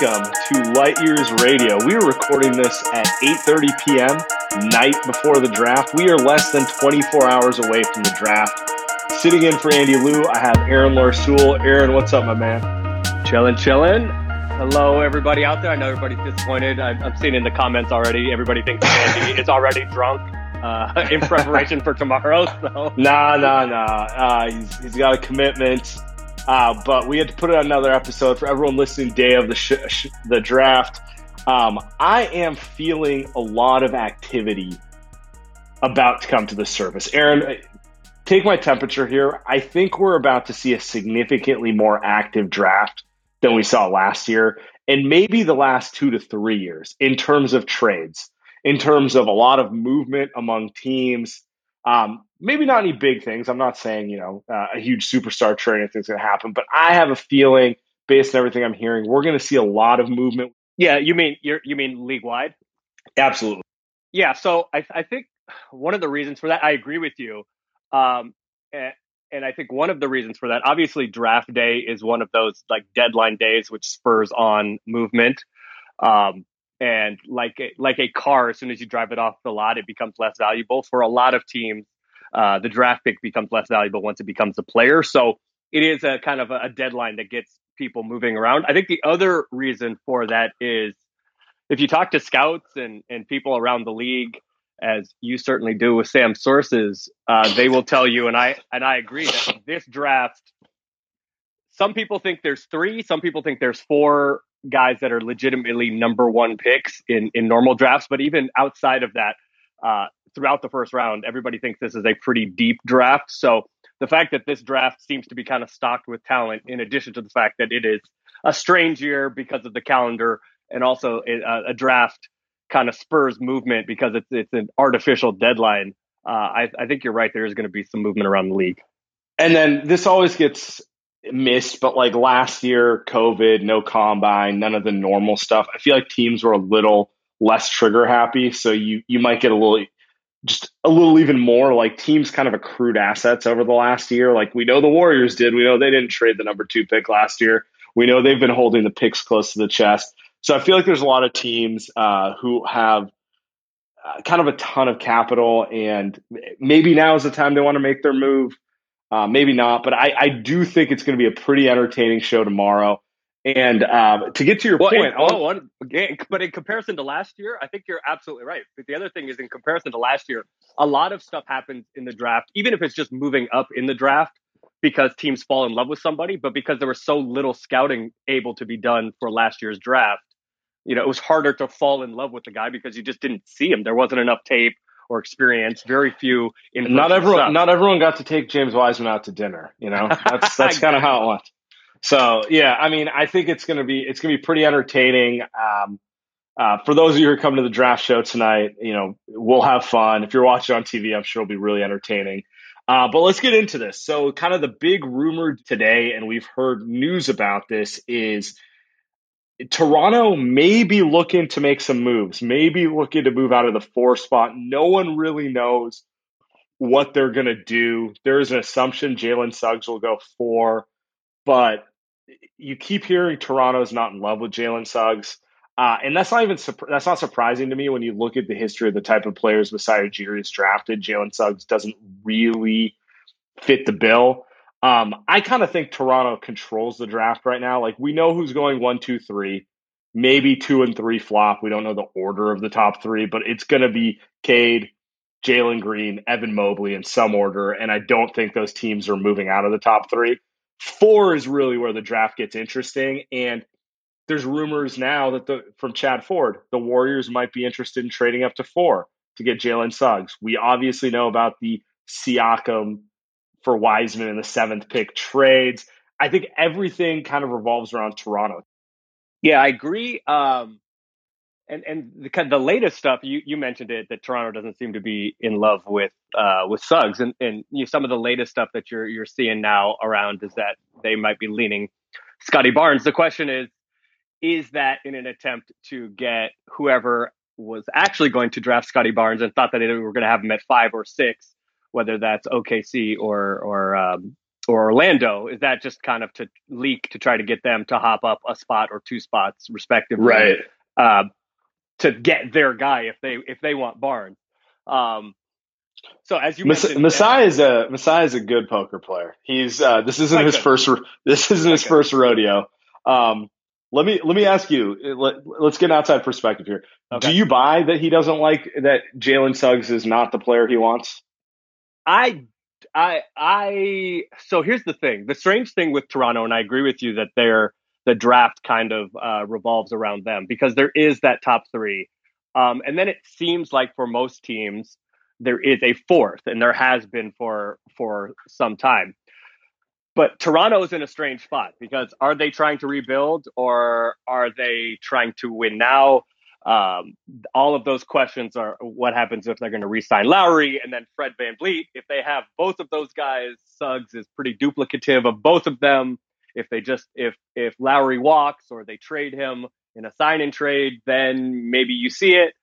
Welcome to Light Years Radio. We are recording this at 8:30 p.m. night before the draft. We are less than 24 hours away from the draft. Sitting in for Andy Liu, I have Aaron Larsuel. Aaron, what's up, my man? Chillin', chillin'. Hello, everybody out there. I know everybody's disappointed. I've, I've seen in the comments already. Everybody thinks Andy is already drunk uh, in preparation for tomorrow. So Nah, nah, nah. Uh, he's, he's got a commitment. Uh, but we had to put on another episode for everyone listening day of the sh- sh- the draft. Um, I am feeling a lot of activity about to come to the surface. Aaron, take my temperature here. I think we're about to see a significantly more active draft than we saw last year, and maybe the last two to three years in terms of trades, in terms of a lot of movement among teams. Um, maybe not any big things. I'm not saying, you know, uh, a huge superstar trade or anything's going to happen, but I have a feeling based on everything I'm hearing, we're going to see a lot of movement. yeah, you mean you're, you mean league wide? Absolutely. Yeah. So I, I think one of the reasons for that, I agree with you. Um, and, and I think one of the reasons for that, obviously, draft day is one of those like deadline days which spurs on movement. Um, and like a, like a car, as soon as you drive it off the lot, it becomes less valuable for a lot of teams. Uh, the draft pick becomes less valuable once it becomes a player. So it is a kind of a, deadline that gets people moving around. I think the other reason for that is if you talk to scouts and, and people around the league, as you certainly do with Sam sources, uh, they will tell you, and I and I agree that this draft. Some people think there's three. Some people think there's four guys that are legitimately number one picks in in normal drafts. But even outside of that, uh, throughout the first round, everybody thinks this is a pretty deep draft. So the fact that this draft seems to be kind of stocked with talent, in addition to the fact that it is a strange year because of the calendar, and also a, a draft kind of spurs movement because it's it's an artificial deadline. Uh, I, I think you're right. There is going to be some movement around the league. And then this always gets missed, but like last year, COVID, no combine, none of the normal stuff. I feel like teams were a little less trigger happy. So you you might get a little just a little even more like teams kind of accrued assets over the last year. Like we know the Warriors did. We know they didn't trade the number two pick last year. We know they've been holding the picks close to the chest. So I feel like there's a lot of teams uh, who have uh, kind of a ton of capital, and maybe now is the time they want to make their move. Uh, maybe not, but I, I do think it's going to be a pretty entertaining show tomorrow. And um, to get to your Well, point, in, oh, one, again, but in comparison to last year, I think you're absolutely right. But the other thing is, in comparison to last year, a lot of stuff happens in the draft, even if it's just moving up in the draft because teams fall in love with somebody, but because there was so little scouting able to be done for last year's draft, you know, it was harder to fall in love with the guy because you just didn't see him. There wasn't enough tape or experience. Very few. In not everyone not everyone got to take James Wiseman out to dinner. You know, that's that's kind of how it went. So yeah, I mean, I think it's gonna be it's gonna be pretty entertaining. Um, uh, for those of you who are coming to the draft show tonight, you know, we'll have fun. If you're watching on TV, I'm sure it'll be really entertaining. Uh, but let's get into this. So, kind of the big rumor today, and we've heard news about this, is Toronto may be looking to make some moves, maybe looking to move out of the four spot. No one really knows what they're going to do. There's an assumption Jalen Suggs will go four, but you keep hearing Toronto's not in love with Jalen Suggs. Uh, and that's not even that's not surprising to me when you look at the history of the type of players Masai Ujiri has drafted. Jalen Suggs doesn't really fit the bill. Um, I kind of think Toronto controls the draft right now. Like we know who's going one, two, three, maybe two and three flop. We don't know the order of the top three, but it's going to be Cade, Jalen Green, Evan Mobley in some order. And I don't think those teams are moving out of the top three. Four is really where the draft gets interesting. And there's rumors now that the from Chad Ford, the Warriors might be interested in trading up to four to get Jalen Suggs. We obviously know about the Siakam for Wiseman in the seventh pick trades. I think everything kind of revolves around Toronto. Yeah, I agree. Um, and and the, the latest stuff you, you mentioned it that Toronto doesn't seem to be in love with uh, with Suggs, and and you know, some of the latest stuff that you're you're seeing now around is that they might be leaning Scottie Barnes. The question is, is that in an attempt to get whoever was actually going to draft Scottie Barnes and thought that they were going to have him at five or six whether that's OKC or or um, or Orlando, is that just kind of to leak to try to get them to hop up a spot or two spots respectively, right? Uh, to get their guy if they if they want Barnes. Um, so as you Mas- Masai is a Masai is a good poker player. He's uh, this isn't his first this isn't his first rodeo. Um, let me let me ask you. Let, us get an outside perspective here. Okay. Do you buy that he doesn't like that Jalen Suggs is not the player he wants? I I I so here's the thing. The strange thing with Toronto, and I agree with you that they're the draft kind of uh, revolves around them because there is that top three, um, and then it seems like for most teams there is a fourth, and there has been for for some time. But Toronto is in a strange spot because are they trying to rebuild or are they trying to win now? Um, all of those questions are what happens if they're going to re-sign Lowry and then Fred Van VanVleet. If they have both of those guys, Suggs is pretty duplicative of both of them. If they just if if Lowry walks or they trade him in a sign and trade, then maybe you see it.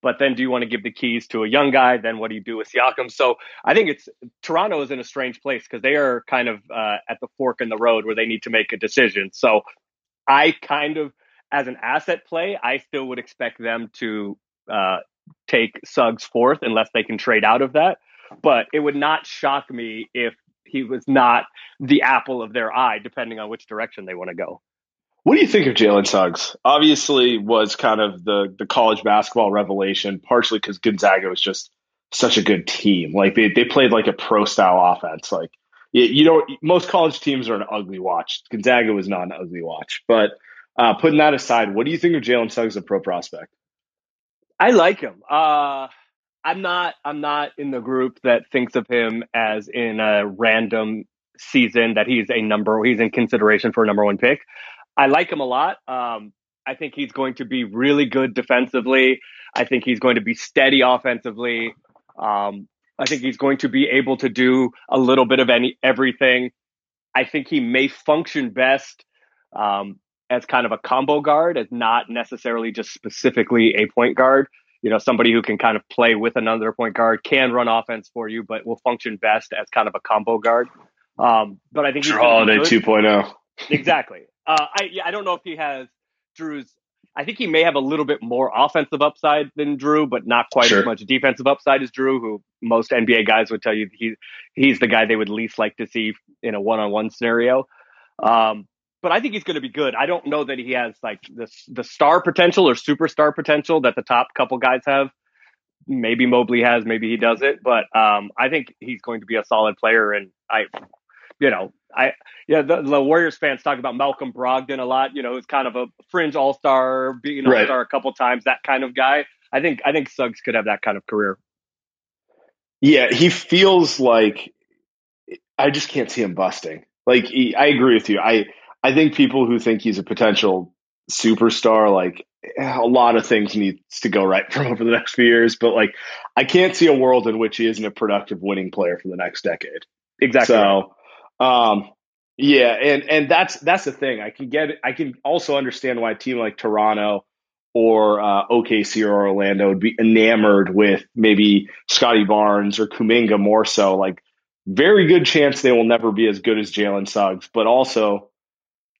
But then do you want to give the keys to a young guy? Then what do you do with Siakam? So I think it's Toronto is in a strange place because they are kind of uh, at the fork in the road where they need to make a decision. So I kind of as an asset play, I still would expect them to uh, take Suggs fourth unless they can trade out of that. But it would not shock me if he was not the apple of their eye, depending on which direction they want to go. What do you think of Jalen Suggs? Obviously, was kind of the the college basketball revelation, partially because Gonzaga was just such a good team. Like they they played like a pro style offense. Like you, you don't most college teams are an ugly watch. Gonzaga was not an ugly watch, but uh, putting that aside, what do you think of Jalen Suggs, as a pro prospect? I like him. Uh, I'm not. I'm not in the group that thinks of him as in a random season that he's a number. He's in consideration for a number one pick. I like him a lot. Um, I think he's going to be really good defensively. I think he's going to be steady offensively. Um, I think he's going to be able to do a little bit of any everything. I think he may function best um, as kind of a combo guard, as not necessarily just specifically a point guard. You know, somebody who can kind of play with another point guard, can run offense for you, but will function best as kind of a combo guard. Um, but I think he's Holiday 2.0. exactly. Uh, I I don't know if he has Drew's. I think he may have a little bit more offensive upside than Drew, but not quite sure. as much defensive upside as Drew, who most NBA guys would tell you he he's the guy they would least like to see in a one on one scenario. Um, but I think he's going to be good. I don't know that he has like the the star potential or superstar potential that the top couple guys have. Maybe Mobley has, maybe he doesn't, but um, I think he's going to be a solid player. And I, you know, I yeah, the, the Warriors fans talk about Malcolm Brogdon a lot. You know, who's kind of a fringe All Star, being All Star right. a couple times, that kind of guy. I think I think Suggs could have that kind of career. Yeah, he feels like I just can't see him busting. Like he, I agree with you. I I think people who think he's a potential superstar, like a lot of things needs to go right for him over the next few years. But like, I can't see a world in which he isn't a productive winning player for the next decade. Exactly. So, um, Yeah, and and that's that's the thing. I can get I can also understand why a team like Toronto or uh, OKC or Orlando would be enamored with maybe Scotty Barnes or Kuminga more so. Like, very good chance they will never be as good as Jalen Suggs, but also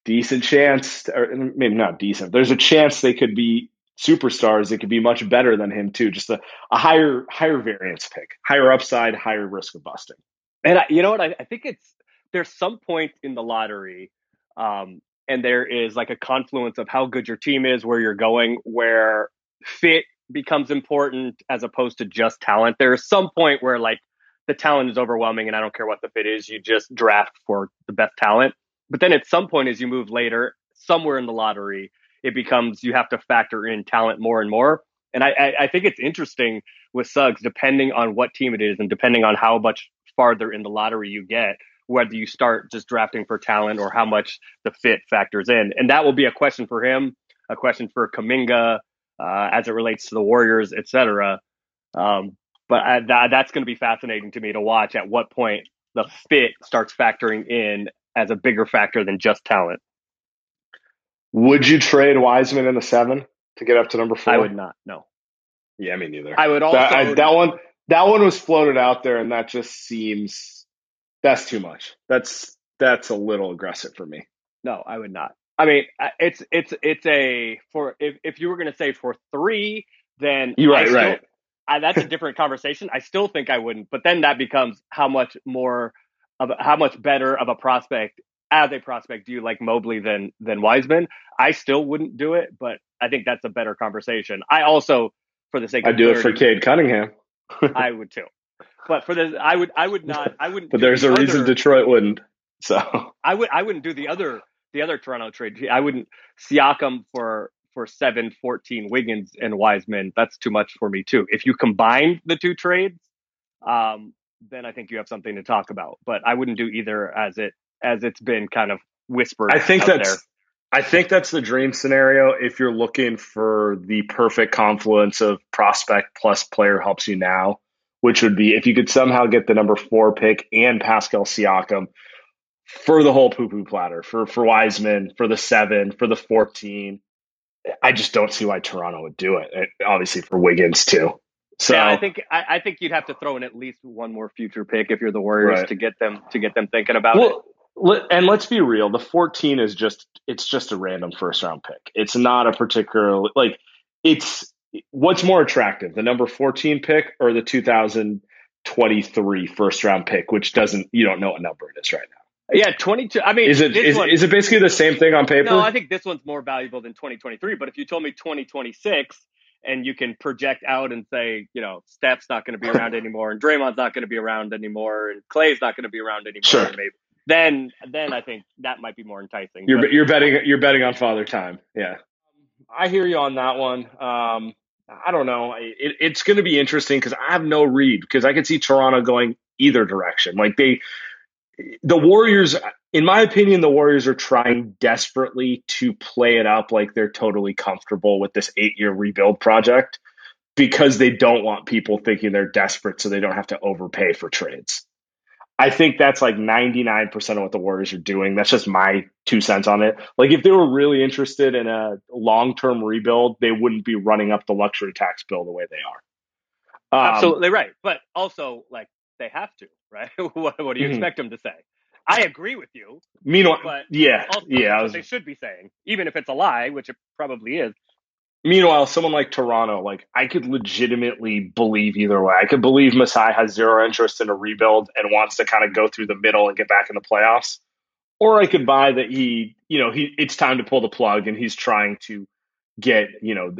decent chance, or maybe not decent. There's a chance they could be superstars. They could be much better than him too. Just a, a higher higher variance pick, higher upside, higher risk of busting. And I, you know what? I, I think it's there's some point in the lottery um, and there is like a confluence of how good your team is, where you're going, where fit becomes important as opposed to just talent. There's some point where like the talent is overwhelming and I don't care what the fit is, you just draft for the best talent. But then at some point as you move later, somewhere in the lottery, it becomes you have to factor in talent more and more. And I, I, I think it's interesting with Suggs, depending on what team it is and depending on how much farther in the lottery you get, whether you start just drafting for talent or how much the fit factors in. And that will be a question for him, a question for Kuminga uh, as it relates to the Warriors, et cetera. Um, but I, that, that's going to be fascinating to me to watch at what point the fit starts factoring in as a bigger factor than just talent. Would you trade Wiseman in the seven to get up to number four? I would not. No. Yeah, me neither. I would also that, I, that one. That one was floated out there, and that just seems that's too much. That's that's a little aggressive for me. No, I would not. I mean, it's it's it's a for if if you were going to say for three, then you're right, still, right. I, that's a different conversation. I still think I wouldn't, but then that becomes how much more of how much better of a prospect as a prospect do you like Mobley than than Wiseman? I still wouldn't do it, but I think that's a better conversation. I also, for the sake, of I do it for Cade Cunningham. I would too. But for the, I would, I would not, I wouldn't. but there's the a other, reason Detroit wouldn't. So I would, I wouldn't do the other, the other Toronto trade. I wouldn't Siakam for for seven fourteen Wiggins and Wiseman. That's too much for me too. If you combine the two trades, um, then I think you have something to talk about. But I wouldn't do either as it as it's been kind of whispered. I think that's. There. I think that's the dream scenario if you're looking for the perfect confluence of prospect plus player helps you now which would be if you could somehow get the number four pick and Pascal Siakam for the whole poo poo platter, for, for Wiseman, for the seven, for the 14. I just don't see why Toronto would do it. Eh, obviously for Wiggins too. So yeah, I think I, I, think you'd have to throw in at least one more future pick if you're the Warriors right. to get them to get them thinking about well, it. And let's be real, the 14 is just it's just a random first round pick. It's not a particular like it's what's more attractive, the number 14 pick or the 2023 first round pick, which doesn't, you don't know what number it is right now? Yeah, 22. I mean, is it is, one, is it basically the same thing on paper? No, I think this one's more valuable than 2023. But if you told me 2026 and you can project out and say, you know, Steph's not going to be around anymore and Draymond's not going to be around anymore and Clay's not going to be around anymore, sure. maybe then then I think that might be more enticing. You're but, you're betting you're betting on father time. Yeah. I hear you on that one. Um, I don't know. It, it's going to be interesting because I have no read because I can see Toronto going either direction. Like they, the Warriors, in my opinion, the Warriors are trying desperately to play it up like they're totally comfortable with this eight year rebuild project because they don't want people thinking they're desperate so they don't have to overpay for trades. I think that's like 99% of what the Warriors are doing. That's just my two cents on it. Like if they were really interested in a long-term rebuild, they wouldn't be running up the luxury tax bill the way they are. Um, Absolutely right. But also like they have to, right? what, what, do you mm-hmm. expect them to say? I agree with you. Meanwhile, but yeah, yeah, was, they should be saying, even if it's a lie, which it probably is. Meanwhile, someone like Toronto, like I could legitimately believe either way. I could believe Masai has zero interest in a rebuild and wants to kind of go through the middle and get back in the playoffs. Or I could buy that he, you know, he it's time to pull the plug and he's trying to get, you know,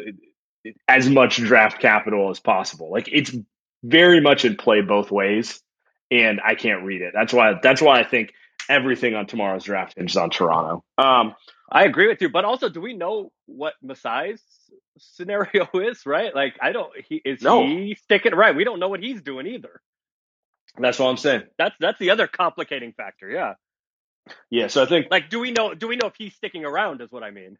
as much draft capital as possible. Like it's very much in play both ways, and I can't read it. That's why that's why I think everything on tomorrow's draft hinges on Toronto. Um, I agree with you, but also, do we know what Masai's scenario is? Right? Like, I don't. He is no. he sticking right? We don't know what he's doing either. That's what I'm saying. That's that's the other complicating factor. Yeah. Yeah. So I think, like, do we know? Do we know if he's sticking around? Is what I mean.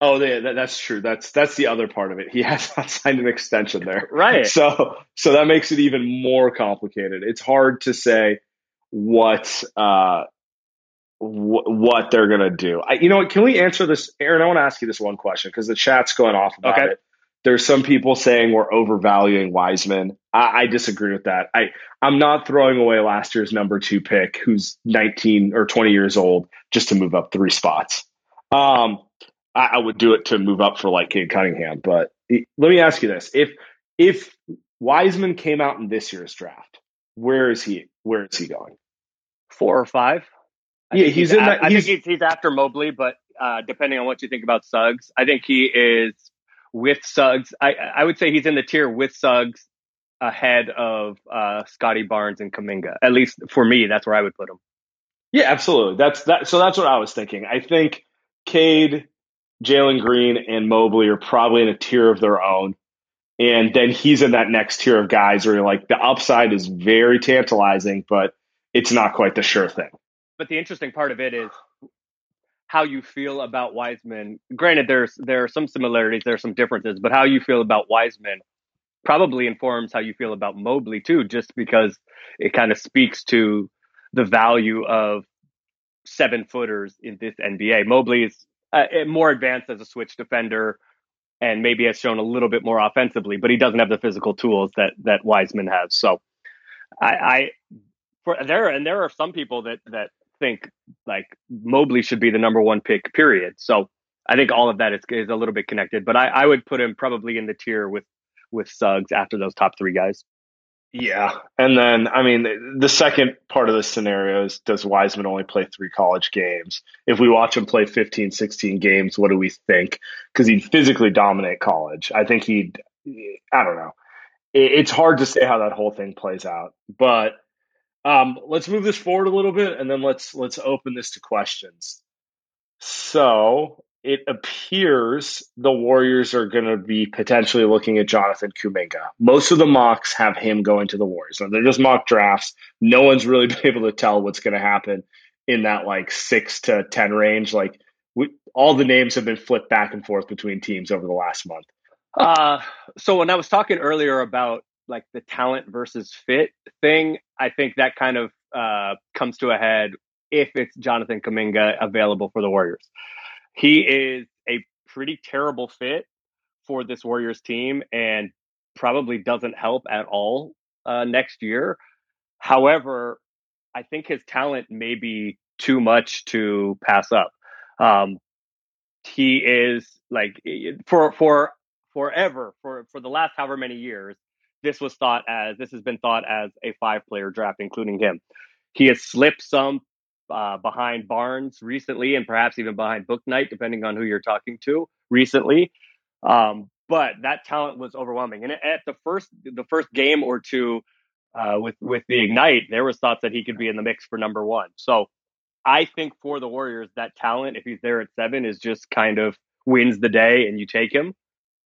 Oh, yeah, that, that's true. That's that's the other part of it. He has not signed an extension there, right? So so that makes it even more complicated. It's hard to say what uh, what they're going to do. I, you know what? Can we answer this, Aaron? I want to ask you this one question because the chat's going off about okay. it. There's some people saying we're overvaluing Wiseman. I, I, disagree with that. I I'm not throwing away last year's number two pick, who's 19 or 20 years old, just to move up three spots. Um, I, I would do it to move up for like Cade Cunningham. But let me ask you this: if if Wiseman came out in this year's draft, where is he? Where is he going? Four or five. I yeah, he's, he's, in. that, I think he's, he's after Mobley, but uh, depending on what you think about Suggs, I think he is with Suggs. I I would say he's in the tier with Suggs ahead of uh, Scottie Barnes and Kuminga. At least for me, that's where I would put him. Yeah, absolutely. That's that. So that's what I was thinking. I think Cade, Jalen Green, and Mobley are probably in a tier of their own. And then he's in that next tier of guys where you're like, the upside is very tantalizing, but it's not quite the sure thing. But the interesting part of it is how you feel about Wiseman. Granted, there's there are some similarities, there are some differences, but how you feel about Wiseman probably informs how you feel about Mobley too, just because it kind of speaks to the value of seven footers in this NBA. Mobley is uh, more advanced as a switch defender and maybe has shown a little bit more offensively, but he doesn't have the physical tools that that Wiseman has. So I, I for there and there are some people that that think like Mobley should be the number one pick, period. So I think all of that is, is a little bit connected, but I, I would put him probably in the tier with with Suggs after those top three guys. Yeah. And then, I mean, the second part of the scenario is does Wiseman only play three college games? If we watch him play 15, 16 games, what do we think? Because he'd physically dominate college. I think he'd, I don't know. It's hard to say how that whole thing plays out. But um, let's move this forward a little bit, and then let's let's open this to questions. So it appears the Warriors are going to be potentially looking at Jonathan Kuminga. Most of the mocks have him going to the Warriors. Now, they're just mock drafts. No one's really been able to tell what's going to happen in that like six to ten range. Like we, all the names have been flipped back and forth between teams over the last month. Uh, so when I was talking earlier about like the talent versus fit thing, I think that kind of uh, comes to a head if it's Jonathan Kuminga available for the Warriors. He is a pretty terrible fit for this Warriors team and probably doesn't help at all uh, next year. However, I think his talent may be too much to pass up. Um, he is like for for forever for for the last however many years this was thought as this has been thought as a five player draft, including him. He has slipped some uh, behind Barnes recently, and perhaps even behind Bouknight, depending on who you're talking to recently. Um, but that talent was overwhelming, and at the first the first game or two uh, with with the ignite, there was thoughts that he could be in the mix for number one. So I think for the Warriors, that talent, if he's there at seven, is just kind of wins the day, and you take him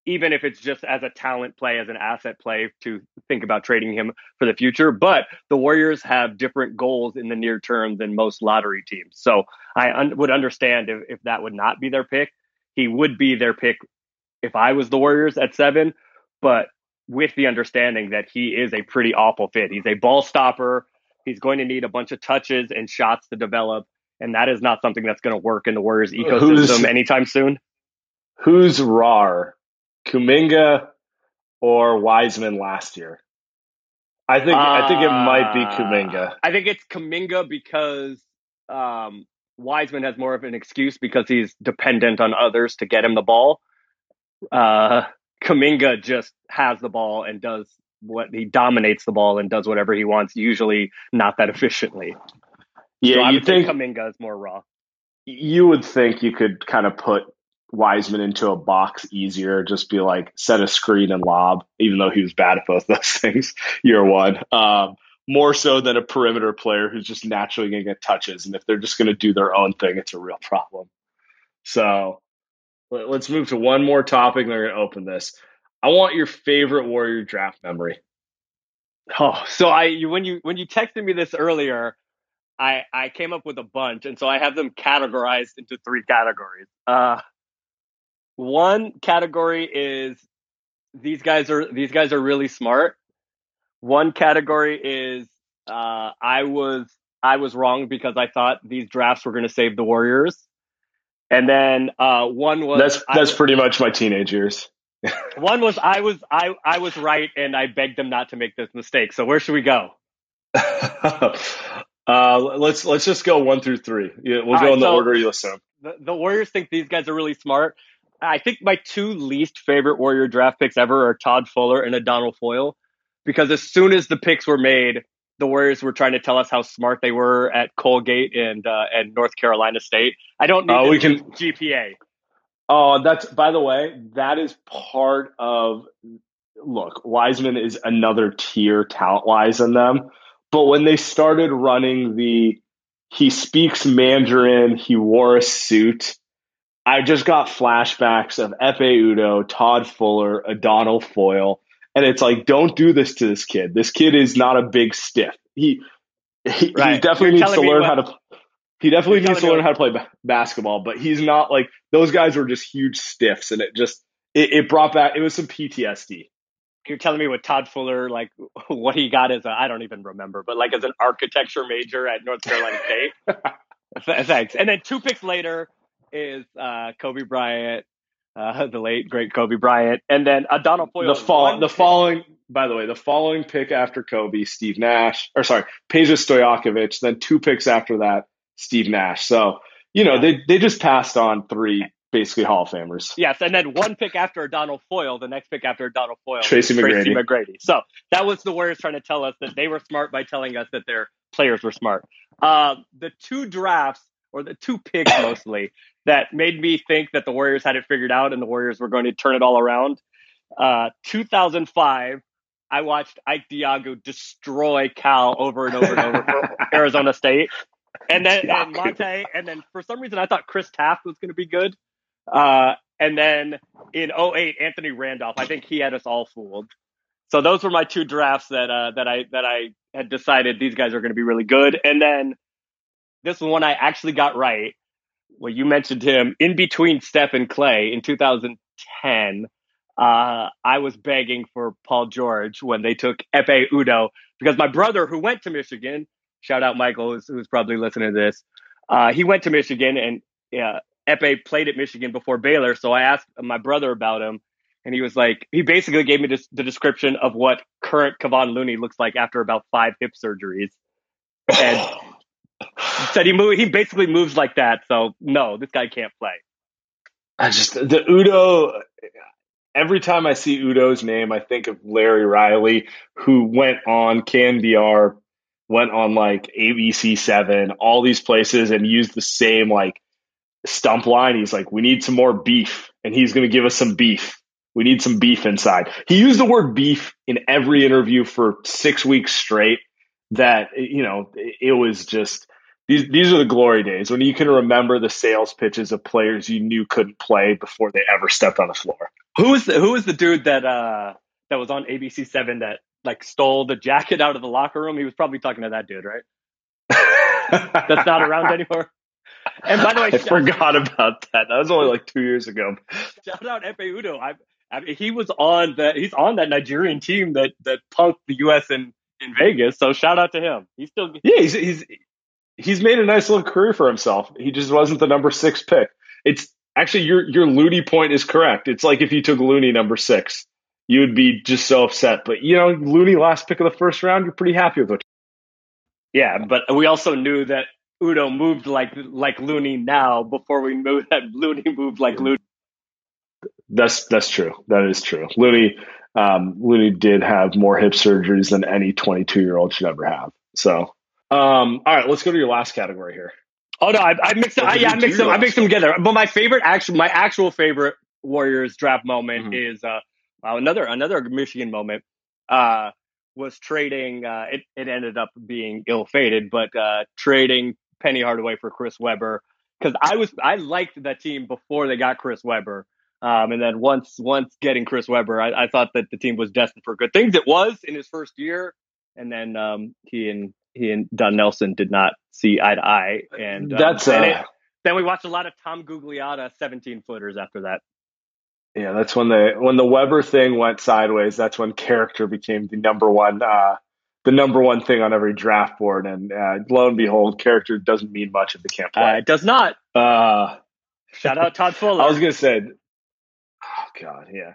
even if it's just as a talent play, as an asset play to think about trading him for the future. But the Warriors have different goals in the near term than most lottery teams. So I un- would understand if, if that would not be their pick. He would be their pick if I was the Warriors at seven, but with the understanding that he is a pretty awful fit. He's a ball stopper. He's going to need a bunch of touches and shots to develop. And that is not something that's going to work in the Warriors ecosystem who's, anytime soon. Who's RAR Kuminga or Wiseman last year? I think uh, I think it might be uh, Kuminga. I think it's Kuminga because um, Wiseman has more of an excuse because he's dependent on others to get him the ball. Uh, Kuminga just has the ball and does what he dominates the ball and does whatever he wants, usually not that efficiently. Yeah, so you think Kuminga is more raw. You would think you could kind of put Wiseman into a box easier, just be like set a screen and lob, even though he was bad at both those things year one. Um, more so than a perimeter player who's just naturally going to get touches. And if they're just going to do their own thing, it's a real problem. So let's move to one more topic and we're going to open this. I want your favorite Warrior draft memory. Oh, so I when you when you texted me this earlier, I I came up with a bunch, and so I have them categorized into three categories. Uh, one category is these guys are these guys are really smart. One category is uh, I was I was wrong because I thought these drafts were going to save the Warriors. And then uh, one was that's that's pretty much my teenage years. one was I was I I was right, and I begged them not to make this mistake. So where should we go? uh, let's let's just go one through three. Yeah, we'll All go right, in the so order you assume. The, the Warriors think these guys are really smart. I think my two least favorite Warrior draft picks ever are Todd Fuller and Adonal Foyle, because as soon as the picks were made, the Warriors were trying to tell us how smart they were at Colgate and uh, and North Carolina State. I don't need uh, we can GPA. Oh, that's by the way, that is part of. Look, Wiseman is another tier talent wise than them, but when they started running the, he speaks Mandarin, he wore a suit. I just got flashbacks of Ekpe Udoh, Todd Fuller, Adonal Foyle and it's like, don't do this to this kid. This kid is not a big stiff. He he, right. he definitely You're needs to learn what, how to. He definitely needs to learn what, how to play b- basketball, but he's not like those guys were just huge stiffs, and it just it, it brought back it was some PTSD. You're telling me what Todd Fuller like what he got as I don't even remember, but like as an architecture major at North Carolina State. Thanks. And then two picks later is uh, Kobe Bryant uh, the late great Kobe Bryant, and then Adonal Foyle. The fall, the following, by the way, the following pick after Kobe, Steve Nash, or sorry, Peja Stojakovic. Then two picks after that, Steve Nash. So you know they they just passed on three basically Hall of Famers. Yes, and then one pick after Donald Foyle, the next pick after Adonal Foyle, Tracy McGrady. Tracy McGrady. So that was the Warriors trying to tell us that they were smart by telling us that their players were smart. Uh, the two drafts or the two picks mostly that made me think that the Warriors had it figured out and the Warriors were going to turn it all around. Uh, 2005, I watched Ike Diogu destroy Cal over and over and over for Arizona State. And then and Monta, and then for some reason I thought Chris Taft was going to be good. Uh, and then in 08, Anthony Randolph, I think he had us all fooled. So those were my two drafts that uh, that I that I had decided these guys are going to be really good. And then this one I actually got right. Well, you mentioned him in between Steph and Klay in 2010. Uh, I was begging for Paul George when they took Ekpe Udoh because my brother, who went to Michigan, shout out Michael, who's, who's probably listening to this, uh, he went to Michigan and uh, Ekpe played at Michigan before Baylor. So I asked my brother about him, and he was like, he basically gave me this, the description of what current Kevon Looney looks like after about five hip surgeries. And said he move, he basically moves like that. So no, this guy can't play. I just the Udoh. Every time I see Udoh's name, I think of Larry Riley, who went on KNBR, went on like ABC Seven, all these places, and used the same like stump line. He's like, "We need some more beef," and he's going to give us some beef. We need some beef inside. He used the word beef in every interview for six weeks straight. That you know, it was just these these are the glory days when you can remember the sales pitches of players you knew couldn't play before they ever stepped on the floor. Who was the, who was the dude that uh that was on ABC Seven that like stole the jacket out of the locker room? He was probably talking to that dude, right? That's not around anymore. And by the way, I forgot about that. That was only like two years ago. Shout out Ekpe Udoh. I, I mean, he was on that. He's on that Nigerian team that that punked the U.S. in in Vegas. So shout out to him. He's still yeah. He's he's he's made a nice little career for himself. He just wasn't the number six pick. It's actually your your Looney point is correct. It's like if you took Looney number six, you would be just so upset. But you know, Looney last pick of the first round, you're pretty happy with it. Yeah, but we also knew that Udoh moved like like Looney now before we knew that Looney moved like Looney. That's that's true. That is true. Looney um, Looney did have more hip surgeries than any 22 year old should ever have. So um, all right, let's go to your last category here. Oh no, I, I mixed them. I, yeah, I mixed them. I mixed them together. But my favorite, actual, my actual favorite Warriors draft moment mm-hmm. is uh, well, another another Michigan moment. Uh, was trading. Uh, it it ended up being ill fated, but uh, trading Penny Hardaway for Chris Webber because I was I liked that team before they got Chris Webber. Um, and then once once getting Chris Webber, I, I, thought that the team was destined for good things. It was in his first year, and then um, he and he and Don Nelson did not see eye to eye, and um, that's uh, and it, then we watched a lot of Tom Gugliotta seventeen footers after that. Yeah, that's when the when the Webber thing went sideways. That's when character became the number one uh, the number one thing on every draft board. And uh, lo and behold, character doesn't mean much if they can't play. Uh, it does not. Uh, Shout out Todd Fuller. I was gonna say, oh god, yeah.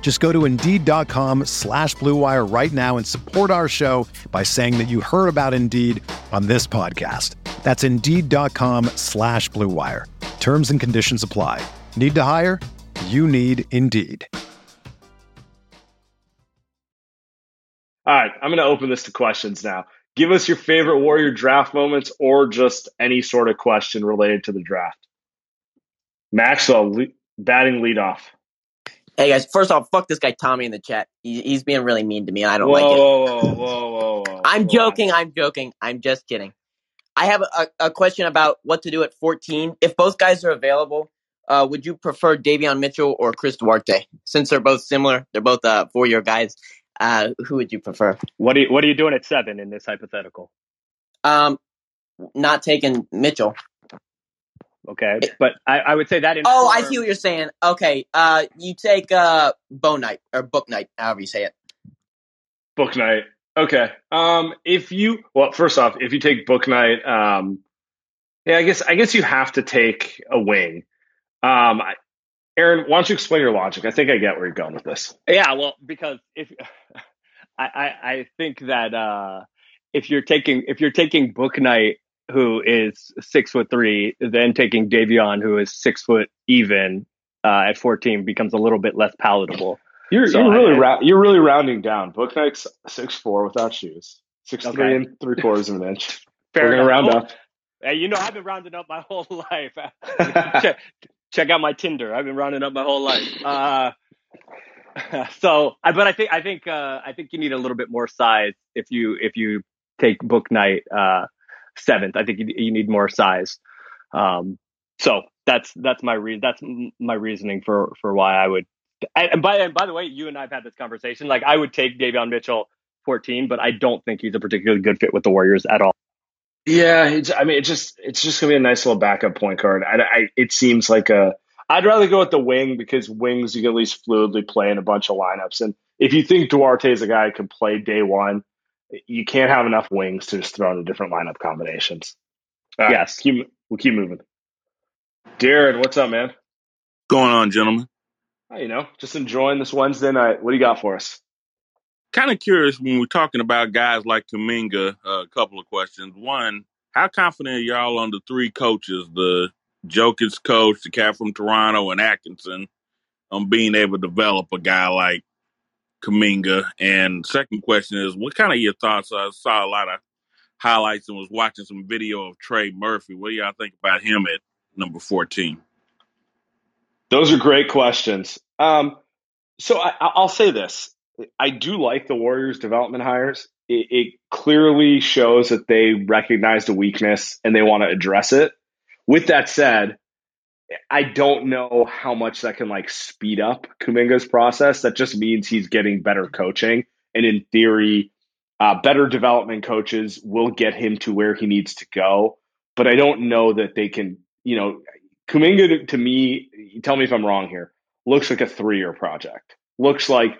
Just go to Indeed.com slash BlueWire right now and support our show by saying that you heard about Indeed on this podcast. That's Indeed.com slash BlueWire. Terms and conditions apply. Need to hire? You need Indeed. All right, I'm going to open this to questions now. Give us your favorite Warrior draft moments or just any sort of question related to the draft. Maxwell, le- batting leadoff. Hey guys, first off, fuck this guy Tommy in the chat. He, he's being really mean to me, and I don't whoa, like it. Whoa, whoa, whoa, whoa, whoa! I'm joking. I'm joking. I'm just kidding. I have a, a question about what to do at 14. If both guys are available, uh, would you prefer Davion Mitchell or Chris Duarte? Since they're both similar, they're both uh, four year guys. Uh, who would you prefer? What are you, What are you doing at seven in this hypothetical? Um, not taking Mitchell. Okay, but I, I would say that. Informs... Oh, I see what you're saying. Okay, uh, you take uh, Bouknight or book night, however you say it. Book night. Okay. Um, if you well, first off, if you take book night, um, yeah, I guess I guess you have to take a wing. Um, Aaron, why don't you explain your logic? I think I get where you're going with this. Yeah, well, because if I, I, I think that uh, if you're taking if you're taking Bouknight, who is six foot three, then taking Davion, who is six foot even uh, at 14, becomes a little bit less palatable. You're, so you're really I, ra- you're really rounding down. Bouknight's six four without shoes, six okay. three and three quarters of an inch. Fair We're gonna round up. Hey, you know I've been rounding up my whole life. check, check, out my Tinder. I've been rounding up my whole life. Uh, so, but I think I think uh, I think you need a little bit more size if you if you take Bouknight uh, seventh. I think you, you need more size. Um, so that's that's my re- that's my reasoning for for why I would and by and by the way, you and I've had this conversation. Like I would take Davion Mitchell 14, but I don't think he's a particularly good fit with the Warriors at all. Yeah, I mean, it's just it's just gonna be a nice little backup point guard. I, I, it seems like a. I'd rather go with the wing because wings you can at least fluidly play in a bunch of lineups. And if you think Duarte is a guy who can play day one, you can't have enough wings to just throw into different lineup combinations. Right, yes, keep, we'll keep moving. Darren, what's up, man? Going on, gentlemen? you know, just enjoying this Wednesday night. What do you got for us? Kind of curious when we're talking about guys like Kuminga. Uh, a couple of questions. One, how confident are y'all on the three coaches, the Jokic coach, the cat from Toronto, and Atkinson, on being able to develop a guy like Kuminga? And second question is, what kind of your thoughts? I saw a lot of highlights and was watching some video of Trey Murphy. What do y'all think about him at number 14? Those are great questions. Um, so I, will say this: I do like the Warriors' development hires. It, it clearly shows that they recognize the weakness and they want to address it. With that said, I don't know how much that can like speed up Kuminga's process. That just means he's getting better coaching, and in theory, uh, better development coaches will get him to where he needs to go. But I don't know that they can. You know, Kuminga to, to me, tell me if I'm wrong here, looks like a three year project. Looks like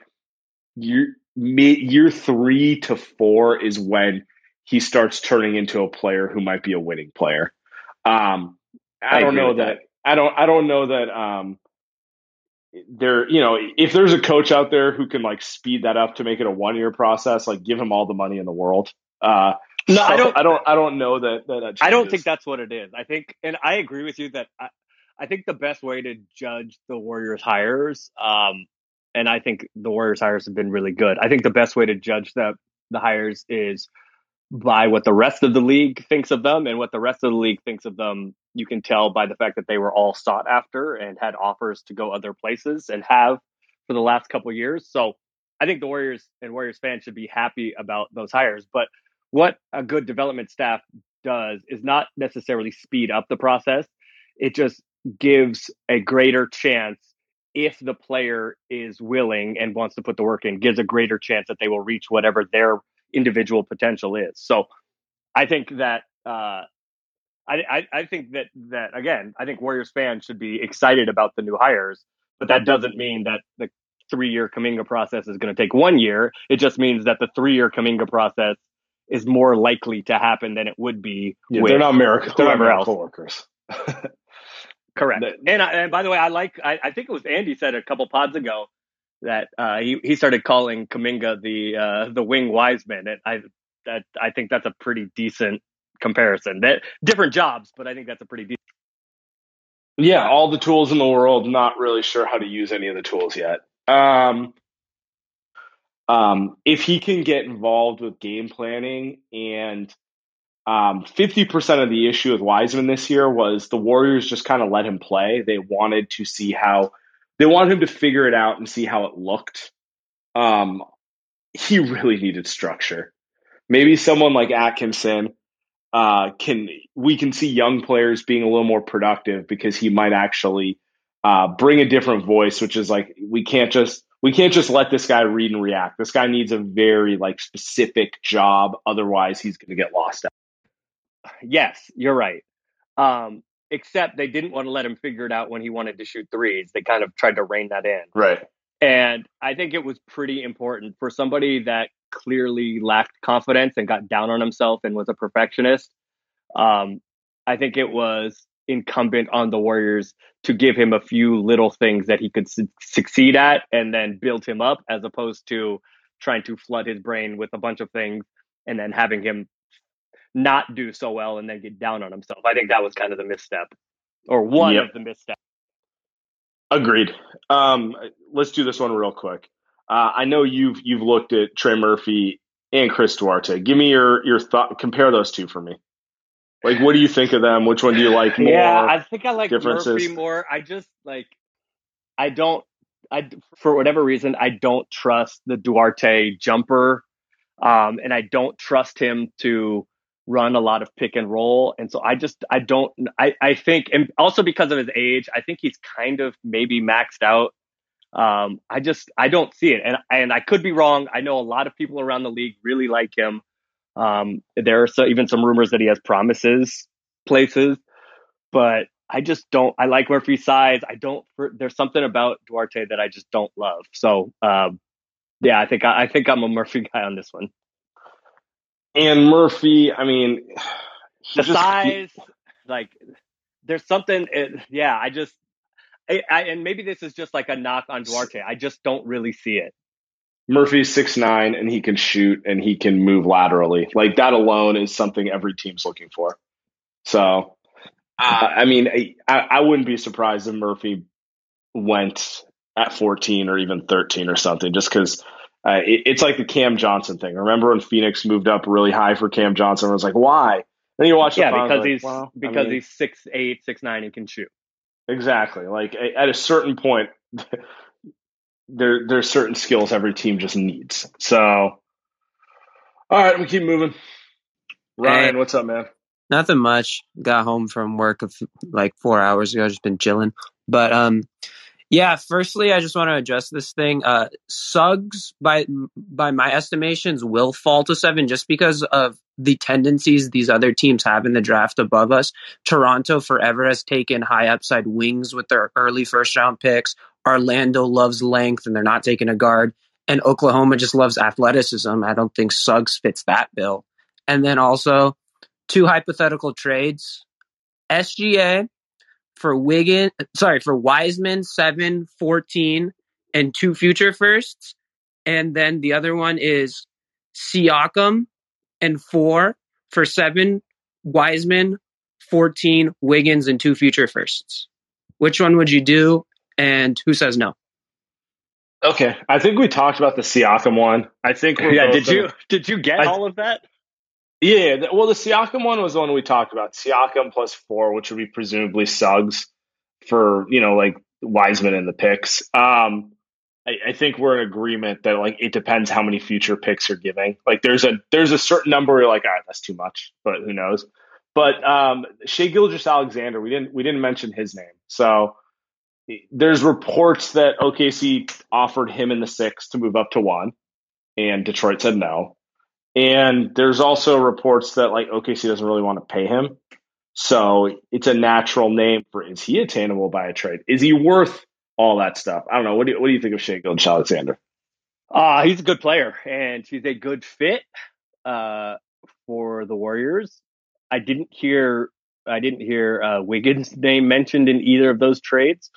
year, year three to four is when he starts turning into a player who might be a winning player. Um, I, I don't know that, that. I don't. I don't know that. Um, there, you know, if there's a coach out there who can like speed that up to make it a one year process, like give him all the money in the world. Uh, no, so I don't. I don't. I don't know that. That, I don't think that's what it is. I think, and I agree with you that I, I think the best way to judge the Warriors hires, um, and I think the Warriors hires have been really good. I think the best way to judge the the hires is by what the rest of the league thinks of them, and what the rest of the league thinks of them. You can tell by the fact that they were all sought after and had offers to go other places and have for the last couple years. So I think the Warriors and Warriors fans should be happy about those hires. But what a good development staff does is not necessarily speed up the process. It just gives a greater chance if the player is willing and wants to put the work in, gives a greater chance that they will reach whatever their individual potential is. So I think that uh, I, I, I think that that again, I think Warriors fans should be excited about the new hires, but that doesn't mean that the three year Kuminga process is going to take one year. It just means that the three year Kuminga process is more likely to happen than it would be. Yeah, with they're not miracle, they're not miracle workers. Correct. And I, and by the way, I like I, I think it was Andy said a couple pods ago that uh, he he started calling Kuminga the uh, the wing Wiseman, and I that I think that's a pretty decent comparison. That different jobs, but I think that's a pretty decent. Yeah, all the tools in the world. Not really sure how to use any of the tools yet. Um, um, if he can get involved with game planning and um, 50% of the issue with Wiseman this year was the Warriors just kind of let him play. They wanted to see how they wanted him to figure it out and see how it looked. Um, he really needed structure. Maybe someone like Atkinson uh, can we can see young players being a little more productive because he might actually uh, bring a different voice, which is like we can't just we can't just let this guy read and react. This guy needs a very like specific job, otherwise he's going to get lost out. Yes, you're right. Um, except they didn't want to let him figure it out when he wanted to shoot threes. They kind of tried to rein that in. Right. And I think it was pretty important for somebody that clearly lacked confidence and got down on himself and was a perfectionist. Um, I think it was incumbent on the Warriors to give him a few little things that he could su- succeed at and then build him up as opposed to trying to flood his brain with a bunch of things and then having him not do so well and then get down on himself. I think that was kind of the misstep or one Yep. of the missteps. Agreed. Um, let's do this one real quick. Uh, I know you've you've looked at Trey Murphy and Chris Duarte. Give me your your thought. Compare those two for me. Like, what do you think of them? Which one do you like more? Yeah, I think I like? Murphy more. I just like I don't I for whatever reason I don't trust the Duarte jumper, um, and I don't trust him to run a lot of pick and roll, and so I just I don't I I think and also because of his age, I think he's kind of maybe maxed out. Um, I just I don't see it, and and I could be wrong. I know a lot of people around the league really like him. Um, there are so, even some rumors that he has promises places, but I just don't. I like Murphy's size. I don't. For, there's something about Duarte that I just don't love. So, um, yeah, I think I, I think I'm a Murphy guy on this one. and Murphy. I mean, The just- size, like, there's something. It, yeah, I just. I, I, and maybe this is just like a knock on Duarte. I just don't really see it. Murphy's six nine and he can shoot and he can move laterally. Like that alone is something every team's looking for. So, uh, I mean, I, I wouldn't be surprised if Murphy went at 14 or even 13 or something, just because uh, it, it's like the Cam Johnson thing. Remember when Phoenix moved up really high for Cam Johnson? I was like, why? Then you watch the Yeah, because like, he's well, I because mean, he's six eight, six nine, and can shoot. Exactly. Like at a certain point, there there's certain skills every team just needs. So, all right, we keep moving. Ryan, Hey. what's up, man? Nothing much. Got home from work of like four hours ago. Just been chilling. But um, yeah. Firstly, I just want to address this thing. Uh, Suggs, by by my estimations, will fall to seven just because of the tendencies these other teams have in the draft above us. Toronto forever has taken high upside wings with their early first round picks. Orlando loves length, and they're not taking a guard. And Oklahoma just loves athleticism. I don't think Suggs fits that bill. And then also two hypothetical trades. SGA for Wigan, sorry, for Wiseman, 7, 14, and two future firsts. And then the other one is Siakam and four for seven, Wiseman, 14, Wiggins, and two future firsts. Which one would you do? And who says no? Okay, I think we talked about the Siakam one. I think yeah. Did you did you get I, all of that? Yeah. Well, the Siakam one was the one we talked about. Siakam plus four, which would be presumably Suggs for you know like Wiseman in the picks. Um, I, I, think we're in agreement that like it depends how many future picks you're giving. Like there's a there's a certain number where you're like, all right, that's too much, but who knows? But um, Shai Gilgeous-Alexander, we didn't we didn't mention his name, so there's reports that OKC offered him in the six to move up to one, and Detroit said no. And there's also reports that like OKC doesn't really want to pay him. So it's a natural name for is he attainable by a trade? Is he worth all that stuff? I don't know. What do you, what do you think of Shai Gilgeous-Alexander? Uh, he's a good player and he's a good fit uh, for the Warriors. I didn't hear I didn't hear uh, Wiggins' name mentioned in either of those trades.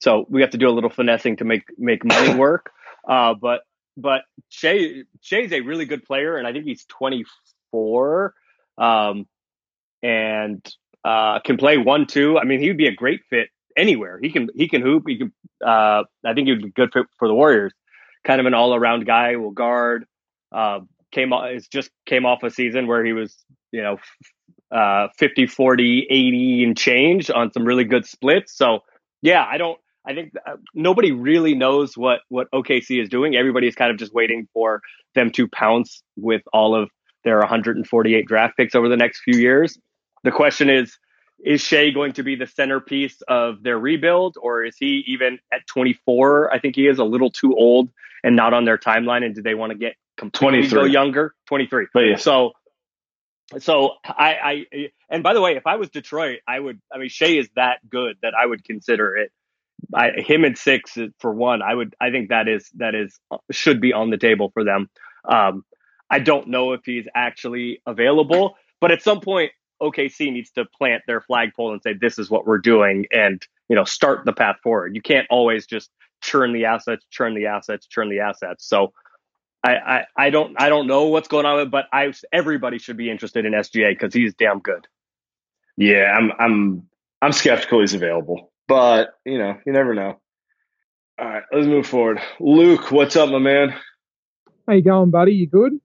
So we have to do a little finessing to make make money work. Uh, but but Shai Shai's a really good player, and I think he's 24, um, and uh, can play one two. I mean, he would be a great fit anywhere. He can he can hoop. He can. Uh, I think he'd be good fit for the Warriors. Kind of an all around guy. Will guard. Uh, came is just came off a season where he was you know uh, 50 40 80 and change on some really good splits so yeah i don't I think uh, nobody really knows what what OKC is doing. Everybody's kind of just waiting for them to pounce with all of their 148 draft picks over the next few years. The question is is Shai going to be the centerpiece of their rebuild or is he even at 24? I think he is a little too old and not on their timeline and do they want to get completely 23. younger? 23. But yeah. So so I, I and by the way, if I was Detroit, I would I mean Shai is that good that I would consider it I, him at six for one, I would, I think that is that is should be on the table for them. Um, I don't know if he's actually available, but at some point, OKC needs to plant their flagpole and say, "This is what we're doing," and you know, start the path forward. You can't always just churn the assets, churn the assets, churn the assets. So, I, I, I don't, I don't know what's going on, but I, everybody should be interested in SGA because he's damn good. Yeah, I'm, I'm, I'm skeptical he's available. But, you know, you never know. All right, let's move forward. Luke, what's up, my man? How you going, buddy? You good?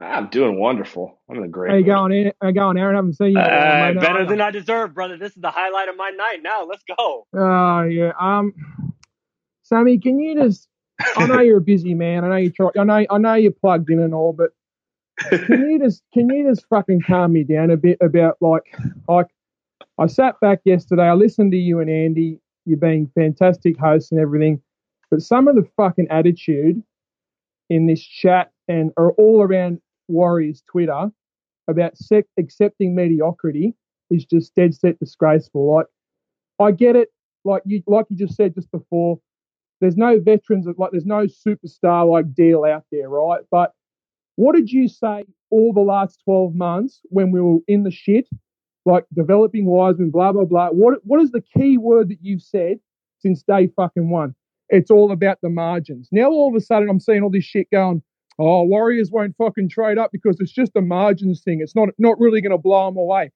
I'm doing wonderful. I'm in a great. How you going? How you going, Aaron? I haven't seen you. Uh, better than I deserve, brother. This is the highlight of my night. Now, let's go. Oh uh, yeah. Um, Sammy, can you just? I know you're a busy man. I know you try. I know. I know you're plugged in and all, but can you just? Can you just fucking calm me down a bit about like, like I sat back yesterday. I listened to you and Andy. You're being fantastic hosts and everything, but some of the fucking attitude in this chat and are all around Warriors Twitter about sec- accepting mediocrity is just dead set disgraceful. Like, I get it. Like you, like you just said just before, there's no veterans, like there's no superstar like deal out there, right? But what did you say all the last 12 months when we were in the shit like developing Wiseman, blah blah blah. What what is the key word that you've said since day fucking one? It's all about the margins. Now all of a sudden I'm seeing all this shit going. Oh, Warriors won't fucking trade up because it's just a margins thing. It's not not really going to blow them away.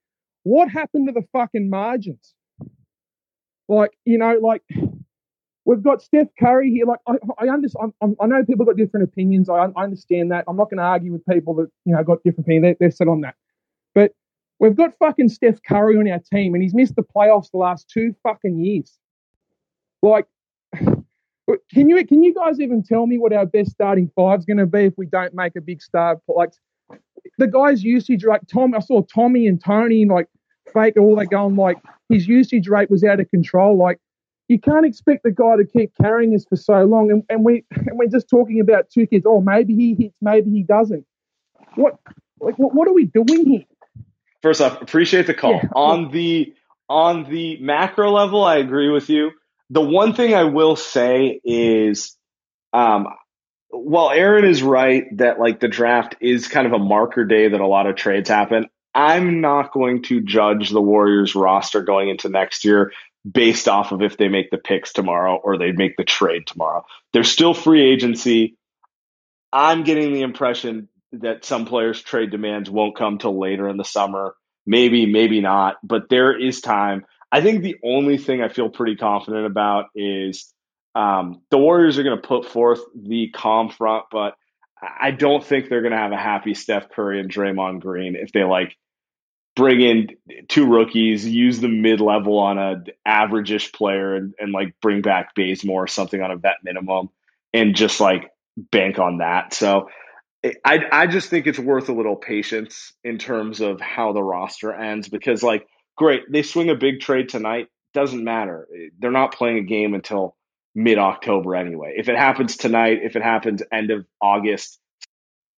What happened to the fucking margins? Like you know, like we've got Steph Curry here. Like I, I understand. i know people got different opinions. I, I understand that. I'm not going to argue with people that you know got different opinions. They, they're set on that. But We've got fucking Steph Curry on our team, and he's missed the playoffs the last two fucking years. Like, can you can you guys even tell me what our best starting five's going to be if we don't make a big star? Like, the guy's usage rate. Tom, I saw Tommy and Tony like fake all that going like his usage rate was out of control. Like, you can't expect the guy to keep carrying us for so long, and, and we and we're just talking about two kids. Oh, maybe he hits, maybe he doesn't. What like what, what are we doing here? First off, appreciate the call. Yeah. On the on the macro level, I agree with you. The one thing I will say is, um, while Aaron is right that like the draft is kind of a marker day that a lot of trades happen, I'm not going to judge the Warriors roster going into next year based off of if they make the picks tomorrow or they make the trade tomorrow. They're still free agency. I'm getting the impression that some players' trade demands won't come till later in the summer. Maybe, maybe not, but there is time. I think the only thing I feel pretty confident about is um, the Warriors are going to put forth the calm front, but I don't think they're going to have a happy Steph Curry and Draymond Green if they like bring in two rookies, use the mid level on a average-ish player, and, and like bring back Bazemore or something on a vet minimum, and just like bank on that. So I I just think it's worth a little patience in terms of how the roster ends because like great they swing a big trade tonight doesn't matter. They're not playing a game until mid October anyway. If it happens tonight if it happens end of August.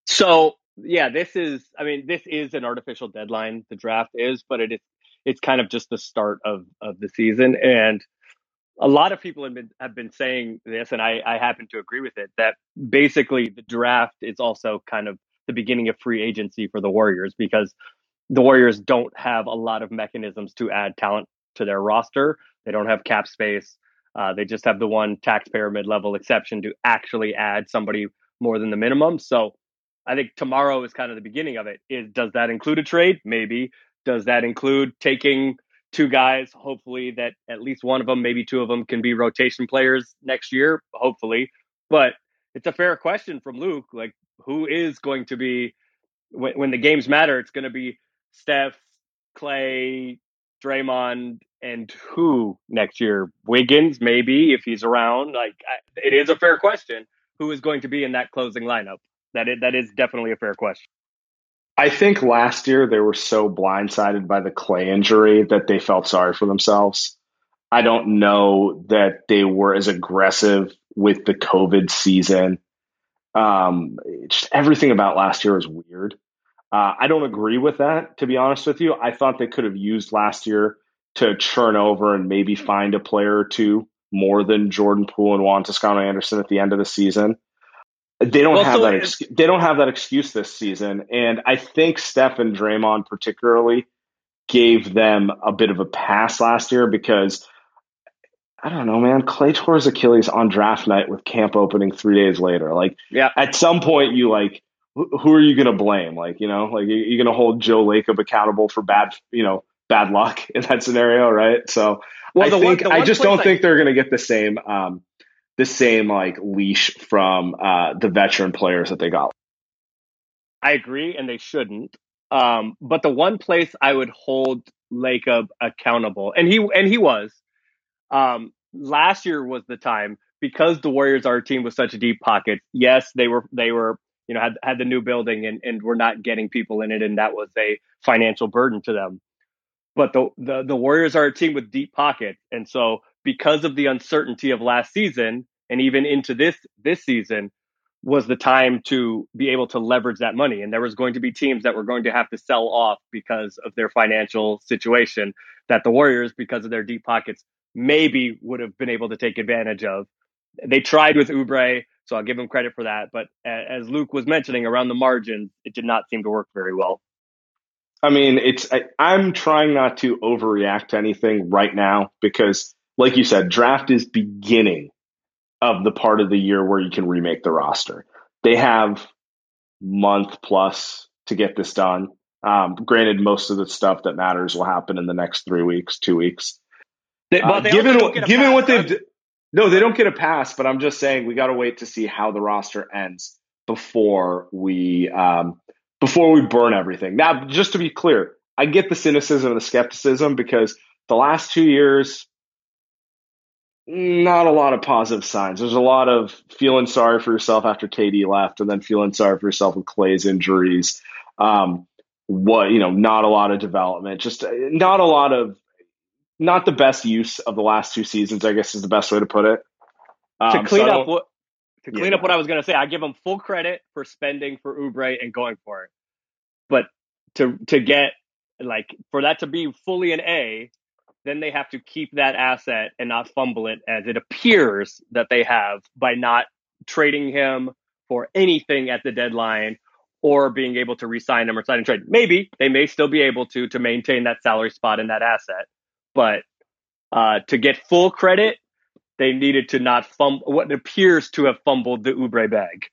So yeah this is I mean this is an artificial deadline the draft is but it is it's kind of just the start of of the season. And a lot of people have been have been saying this, and I, I happen to agree with it. That basically the draft is also kind of the beginning of free agency for the Warriors because the Warriors don't have a lot of mechanisms to add talent to their roster. They don't have cap space. Uh, they just have the one taxpayer mid level exception to actually add somebody more than the minimum. So I think tomorrow is kind of the beginning of it. Is does that include a trade? Maybe. Does that include taking two guys, hopefully that at least one of them, maybe two of them can be rotation players next year, hopefully. But it's a fair question from Luke. Like, who is going to be when, when the games matter? It's going to be Steph, Clay, Draymond, and who next year? Wiggins, maybe if he's around. Like, it is a fair question. Who is going to be in that closing lineup? That is, that is definitely a fair question. I think last year they were so blindsided by the Clay injury that they felt sorry for themselves. I don't know that they were as aggressive with the COVID season. Um, just everything about last year was weird. Uh, I don't agree with that, to be honest with you. I thought they could have used last year to churn over and maybe find a player or two more than Jordan Poole and Juan Toscano Anderson at the end of the season. They don't well, have so that. Ex- they don't have that excuse this season, and I think Steph and Draymond particularly gave them a bit of a pass last year because I don't know, man. Clay tore his Achilles on draft night with camp opening three days later. Like, yeah, at some point, you like, who are you going to blame? Like, you know, like you're going to hold Joe Lacob accountable for bad, you know, bad luck in that scenario, right? So, well, I think one, I just don't I, think they're going to get the same. Um, the same like leash from uh, the veteran players that they got. I agree, and they shouldn't. Um, but the one place I would hold Lacob accountable, and he and he was um, last year was the time because the Warriors are a team with such a deep pocket. Yes, they were they were you know had had the new building and and were not getting people in it, and that was a financial burden to them. But the the, the Warriors are a team with deep pockets, and so because of the uncertainty of last season and even into this this season was the time to be able to leverage that money and there was going to be teams that were going to have to sell off because of their financial situation that the warriors because of their deep pockets maybe would have been able to take advantage of they tried with Oubre, so I'll give them credit for that. But as Luke was mentioning, around the margins, it did not seem to work very well. I mean, it's I, I'm trying not to overreact to anything right now because like you said, draft is beginning of the part of the year where you can remake the roster. They have month plus to get this done. Um, granted, most of the stuff that matters will happen in the next three weeks, two weeks. They, uh, given given what they've no, they don't get a pass. But I'm just saying we got to wait to see how the roster ends before we um, before we burn everything. Now, just to be clear, I get the cynicism and the skepticism because the last two years not a lot of positive signs. There's a lot of feeling sorry for yourself after KD left, and then feeling sorry for yourself with Clay's injuries. Um, what you know, not a lot of development. Just uh, not a lot of, not the best use of the last two seasons. I guess is the best way to put it. Um, to clean so up what to clean yeah. up what I was going to say, I give them full credit for spending for Oubre and going for it, but to to get like for that to be fully an A, then they have to keep that asset and not fumble it as it appears that they have by not trading him for anything at the deadline or being able to resign him or sign and trade. Maybe they may still be able to to maintain that salary spot in that asset, but uh, to get full credit, they needed to not fumble what appears to have fumbled the Oubre bag.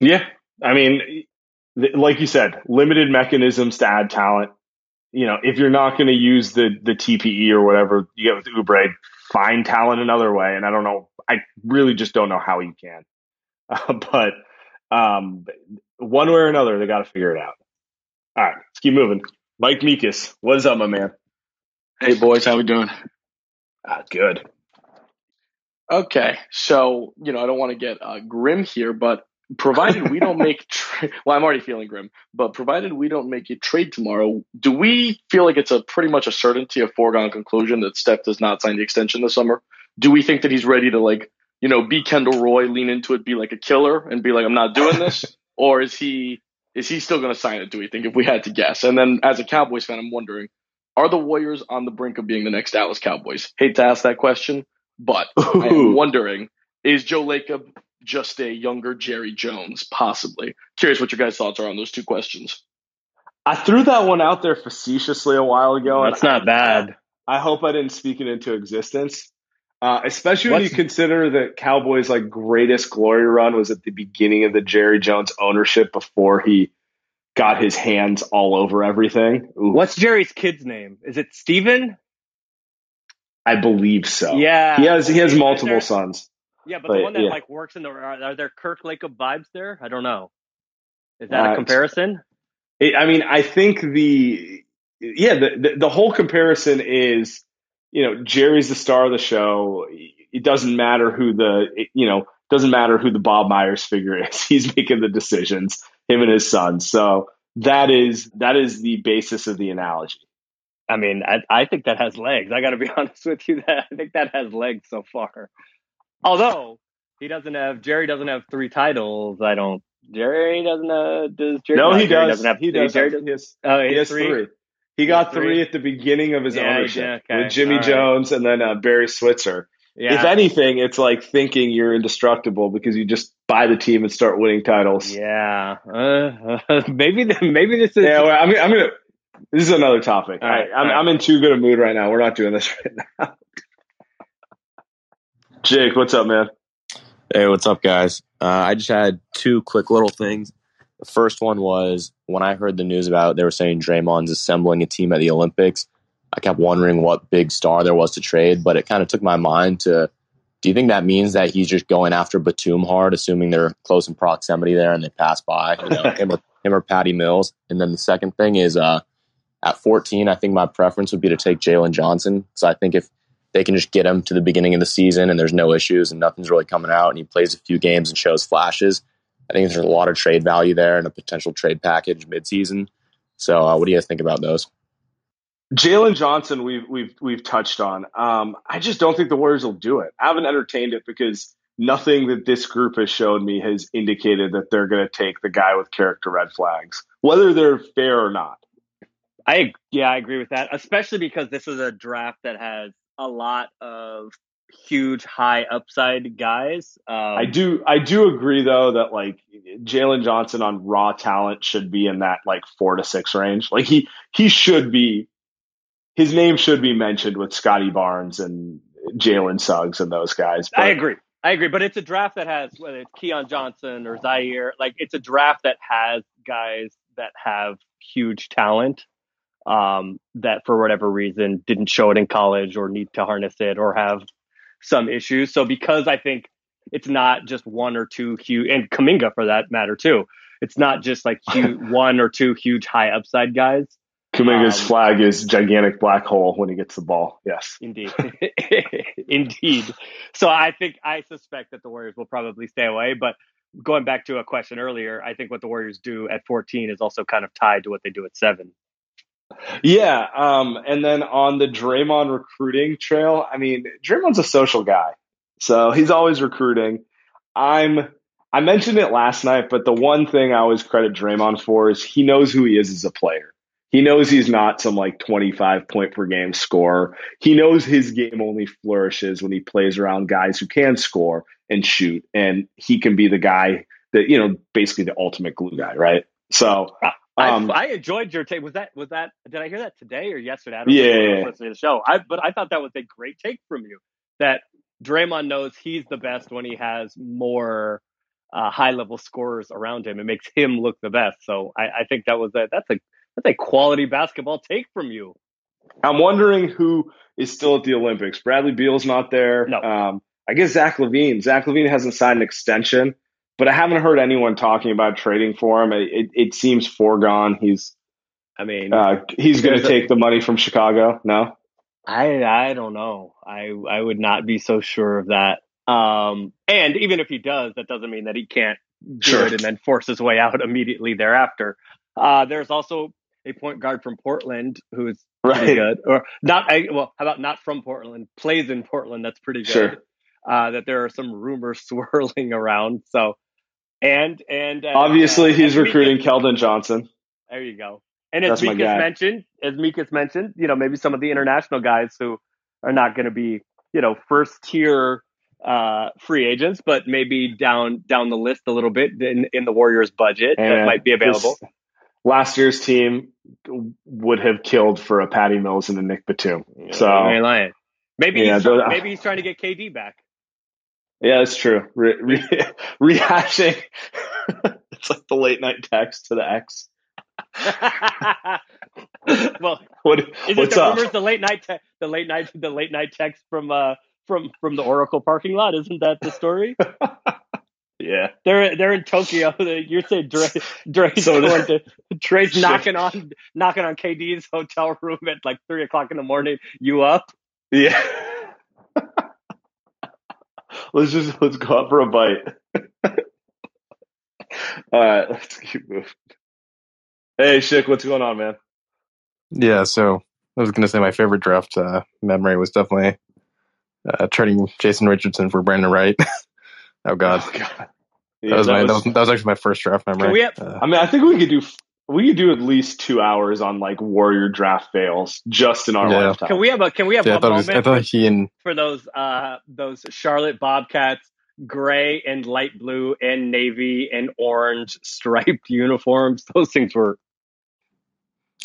Yeah, I mean, like you said, limited mechanisms to add talent you know, if you're not going to use the the TPE or whatever you get with Oubre, find talent another way. And I don't know, I really just don't know how you can. Uh, but um, one way or another, they got to figure it out. All right, let's keep moving. Mike Meekus, what is up, my man? Hey boys, how we doing? Ah, good. Okay, so you know I don't want to get uh, grim here, but provided we don't make tra- well, I'm already feeling grim, but provided we don't make a trade tomorrow, do we feel like it's a pretty much a certainty, a foregone conclusion that Steph does not sign the extension this summer? Do we think that he's ready to like you know be Kendall Roy, lean into it, be like a killer, and be like I'm not doing this, or is he is he still going to sign it? Do we think if we had to guess? And then as a Cowboys fan, I'm wondering. Are the Warriors on the brink of being the next Dallas Cowboys? Hate to ask that question, but I am wondering is Joe Lacob just a younger Jerry Jones? Possibly. Curious what your guys' thoughts are on those two questions. I threw that one out there facetiously a while ago. That's not I, bad. I hope I didn't speak it into existence. Uh, especially when What's, you consider that Cowboys' like greatest glory run was at the beginning of the Jerry Jones ownership before he got his hands all over everything. Ooh. What's Jerry's kid's name? Is it Steven? I believe so. Yeah, he has he has multiple sons. Yeah, but, but, the one that yeah. like works in the are, there Kirk Lacob vibes there? I don't know. Is that uh, a comparison? It, I mean, I think the yeah the, the the whole comparison is you know Jerry's the star of the show. It doesn't matter who the you know doesn't matter who the Bob Myers figure is. He's making the decisions him and his son. So that is that is the basis of the analogy. I mean, I, I think that has legs. I got to be honest with you. That I think that has legs so far. Although he doesn't have Jerry doesn't have three titles. I don't. Jerry doesn't. Uh, does Jerry? No, he Jerry does. Doesn't have. He does. Jerry does. He has, oh, he, he has three. three. He got three. three. at the beginning of his yeah, ownership yeah, okay. with Jimmy All Jones and then uh, Barry Switzer. Yeah. If anything, it's like thinking you're indestructible because you just buy the team and start winning titles. Yeah, uh, uh, maybe maybe this is. Yeah, well, I'm, I'm gonna. This is another topic. All right, I'm, right. I'm in too good a mood right now. We're not doing this right now. Jake, what's up, man? Hey, what's up, guys? Uh, I just had two quick little things. The first one was when I heard the news about they were saying Draymond's assembling a team at the Olympics. I kept wondering what big star there was to trade, but it kind of took my mind to do you think that means that he's just going after Batum hard, assuming they're close in proximity there and they pass by, you know, him, or, him or Patty Mills? And then the second thing is uh, at 14, I think my preference would be to take Jalen Johnson. So I think if they can just get him to the beginning of the season and there's no issues and nothing's really coming out and he plays a few games and shows flashes, I think there's a lot of trade value there and a potential trade package midseason. So uh, what do you guys think about those? Jalen Johnson, we've we've we've touched on. Um, I just don't think the Warriors will do it. I haven't entertained it because nothing that this group has shown me has indicated that they're going to take the guy with character red flags, whether they're fair or not. I yeah, I agree with that, especially because this is a draft that has a lot of huge high upside guys. Um, I do I do agree though that like Jalen Johnson on raw talent should be in that like four to six range. Like he he should be his name should be mentioned with Scottie Barnes and Jalen Suggs and those guys. But, I agree. I agree, but it's a draft that has whether it's Keon Johnson or Ziaire, like it's a draft that has guys that have huge talent um, that for whatever reason didn't show it in college or need to harness it or have some issues. So because I think it's not just one or two huge and Kuminga for that matter too. It's not just like huge, one or two huge high upside guys. Kuminga's um, flag is gigantic black hole when he gets the ball. Yes, indeed, indeed. So I think I suspect that the Warriors will probably stay away. But going back to a question earlier, I think what the Warriors do at 14 is also kind of tied to what they do at seven. Yeah, um, and then on the Draymond recruiting trail, I mean, Draymond's a social guy, so he's always recruiting. I'm I mentioned it last night, but the one thing I always credit Draymond for is he knows who he is as a player. He knows he's not some like 25 point per game scorer. He knows his game only flourishes when he plays around guys who can score and shoot. And he can be the guy that, you know, basically the ultimate glue guy, right? So um, I, I, enjoyed your take. Was that was that did I hear that today or yesterday? I don't yeah, yeah. listening to the show. I but I thought that was a great take from you. That Draymond knows he's the best when he has more uh, high level scorers around him. It makes him look the best. So I, I think that was a, that's a that's a quality basketball take from you. I'm wondering who is still at the Olympics. Bradley Beal's not there. No. Um, I guess Zach LaVine. Zach LaVine hasn't signed an extension, but I haven't heard anyone talking about trading for him. It, it, it seems foregone. He's I mean, uh, he's going to take the money from Chicago. No, I I don't know. I I would not be so sure of that. Um, and even if he does, that doesn't mean that he can't do Sure. it and then force his way out immediately thereafter. Uh, there's also a point guard from Portland who's pretty right? good, or not. I, well, how about not from Portland? Plays in Portland. That's pretty good. Sure. Uh, that there are some rumors swirling around. So, and and uh, Obviously, he's as recruiting Keldon Johnson. there you go. And as Mika's mentioned, as Mika's mentioned, you know, maybe some of the international guys who are not going to be, you know, first tier uh, free agents, but maybe down down the list a little bit in, in the Warriors budget that might be available. this- last year's team would have killed for a Patty Mills and a Nick Batum. So I. Maybe Yeah, he's those- maybe he's trying to get KD back. Yeah, that's true. Re- re- rehashing. it's like the late night text to the ex. well, What, is it the up? rumors the late night te- the late night the late night text from uh from from the Oracle parking lot? Isn't that the story? Yeah. They're they're in Tokyo. You're saying Dre, Dre's So going to Dre's knocking on knocking on KD's hotel room at like three o'clock in the morning. You up? Yeah. Let's just let's go out for a bite. All right, let's keep moving. Hey, Schick, what's going on, man? Yeah, so I was going to say my favorite draft uh, memory was definitely uh, trading Jason Richardson for Brandan Wright. oh God, Oh, God. that was that my was- that was, that was actually my first draft memory. We have- uh, I mean, I think we could do we could do at least two hours on like Warrior draft fails just in our Yeah. lifetime. Can we have a can we have yeah, I a thought, it was, I thought he and for those uh those Charlotte Bobcats gray and light blue and navy and orange striped uniforms? Those things were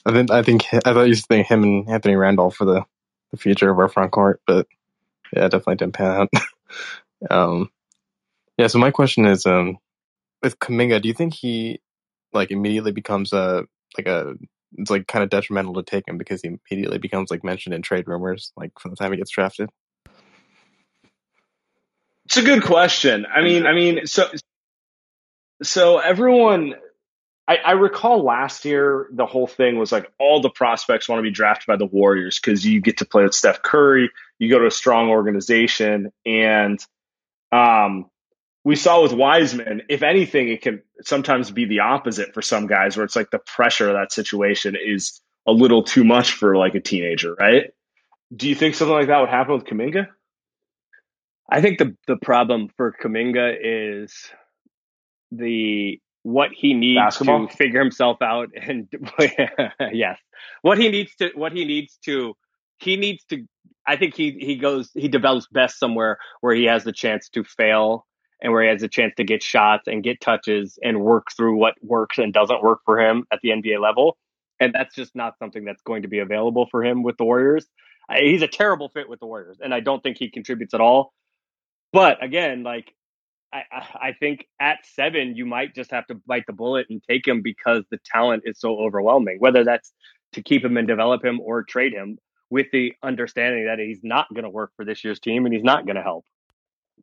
I think I think I thought you used to think him and Anthony Randolph for the, the future of our front court, but yeah, definitely didn't pan out. um, yeah, so my question is, um, with Kuminga, do you think he like immediately becomes a like a it's like kind of detrimental to take him because he immediately becomes like mentioned in trade rumors like from the time he gets drafted? It's a good question. I mean, I mean, so so everyone. I, I recall last year the whole thing was like all the prospects want to be drafted by the Warriors because you get to play with Steph Curry, you go to a strong organization, and um, we saw with Wiseman, if anything, it can sometimes be the opposite for some guys where it's like the pressure of that situation is a little too much for like a teenager, right? Do you think something like that would happen with Kuminga? I think the the problem for Kuminga is the what he needs Basketball? to figure himself out and yes what he needs to what he needs to he needs to I think he he goes he develops best somewhere where he has the chance to fail and where he has a chance to get shots and get touches and work through what works and doesn't work for him at the NBA level and that's just not something that's going to be available for him with the Warriors. He's a terrible fit with the Warriors and I don't think he contributes at all. But again, like I, I think at seven, you might just have to bite the bullet and take him because the talent is so overwhelming. Whether that's to keep him and develop him or trade him, with the understanding that he's not going to work for this year's team and he's not going to help.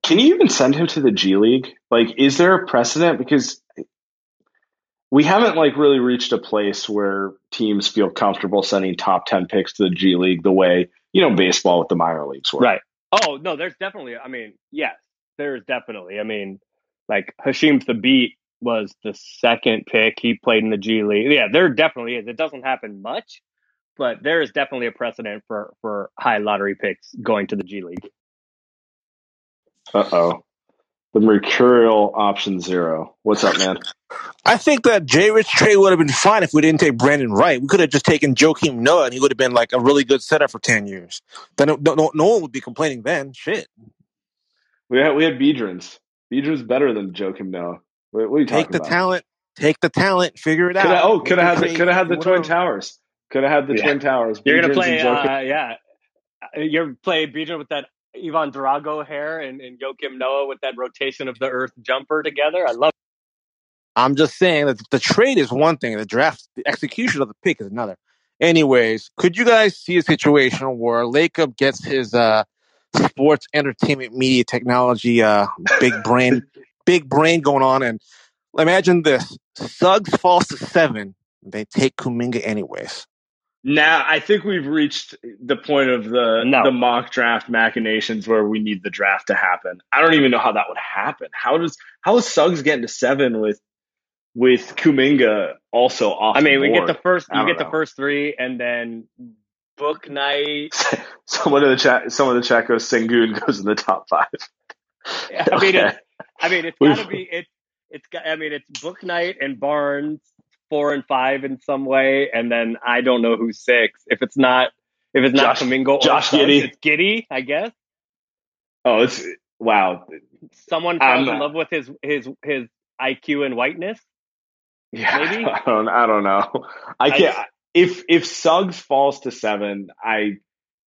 Can you even send him to the G League? Like, is there a precedent? Because we haven't like really reached a place where teams feel comfortable sending top ten picks to the G League the way you know baseball with the minor leagues work. Right. Oh no, there's definitely. I mean, yes, there's definitely. I mean, like Hasheem Thabeet was the second pick. He played in the G League. Yeah, there definitely is. It doesn't happen much, but there is definitely a precedent for for high lottery picks going to the G League. Uh oh. The Mercurial option zero. What's up, man? I think that J Rich trade would have been fine if we didn't take Brandan Wright. We could have just taken Joakim Noah and he would have been like a really good setup for 10 years. Then no, no, no one would be complaining then. Shit. We had we had Biedrins. Biedrins better than Joakim Noah. What, what are you Take talking the about? talent. Take the talent. Figure it Could have, out. oh, Make could have had the could have had the Twin. Towers. Could have had the Yeah. Twin Towers. You're gonna play, uh, yeah. You're play Bijan with that Ivan Drago hair and, and Joakim Noah with that rotation of the Earth jumper together. I love. I'm just saying that the trade is one thing, the draft, the execution of the pick is another. Anyways, could you guys see a situation where Lacob gets his uh, sports entertainment media technology uh, big brain, big brain going on, and imagine this: Suggs falls to seven, they take Kuminga anyways. Now I think we've reached the point of the No. the mock draft machinations where we need the draft to happen. I don't even know how that would happen. How does how is Suggs getting to seven with with Kuminga also off? I mean, we get the first, you don't get the first three, and then Bouknight. Someone in the chat, someone in the chat goes Sengun goes in the top five. I mean, Okay. it's, I mean, it's We've- got to be it's it's got. I mean, it's Bouknight and Barnes four and five in some way, and then I don't know who's six. If it's not, if it's not Josh- Domingo or Josh Suggs, Giddey. it's Giddey, I guess. Oh, it's wow. Someone falls in love with his his his IQ and whiteness. Yeah, Maybe? I don't. I don't know. I I can't. just- if if Suggs falls to seven, I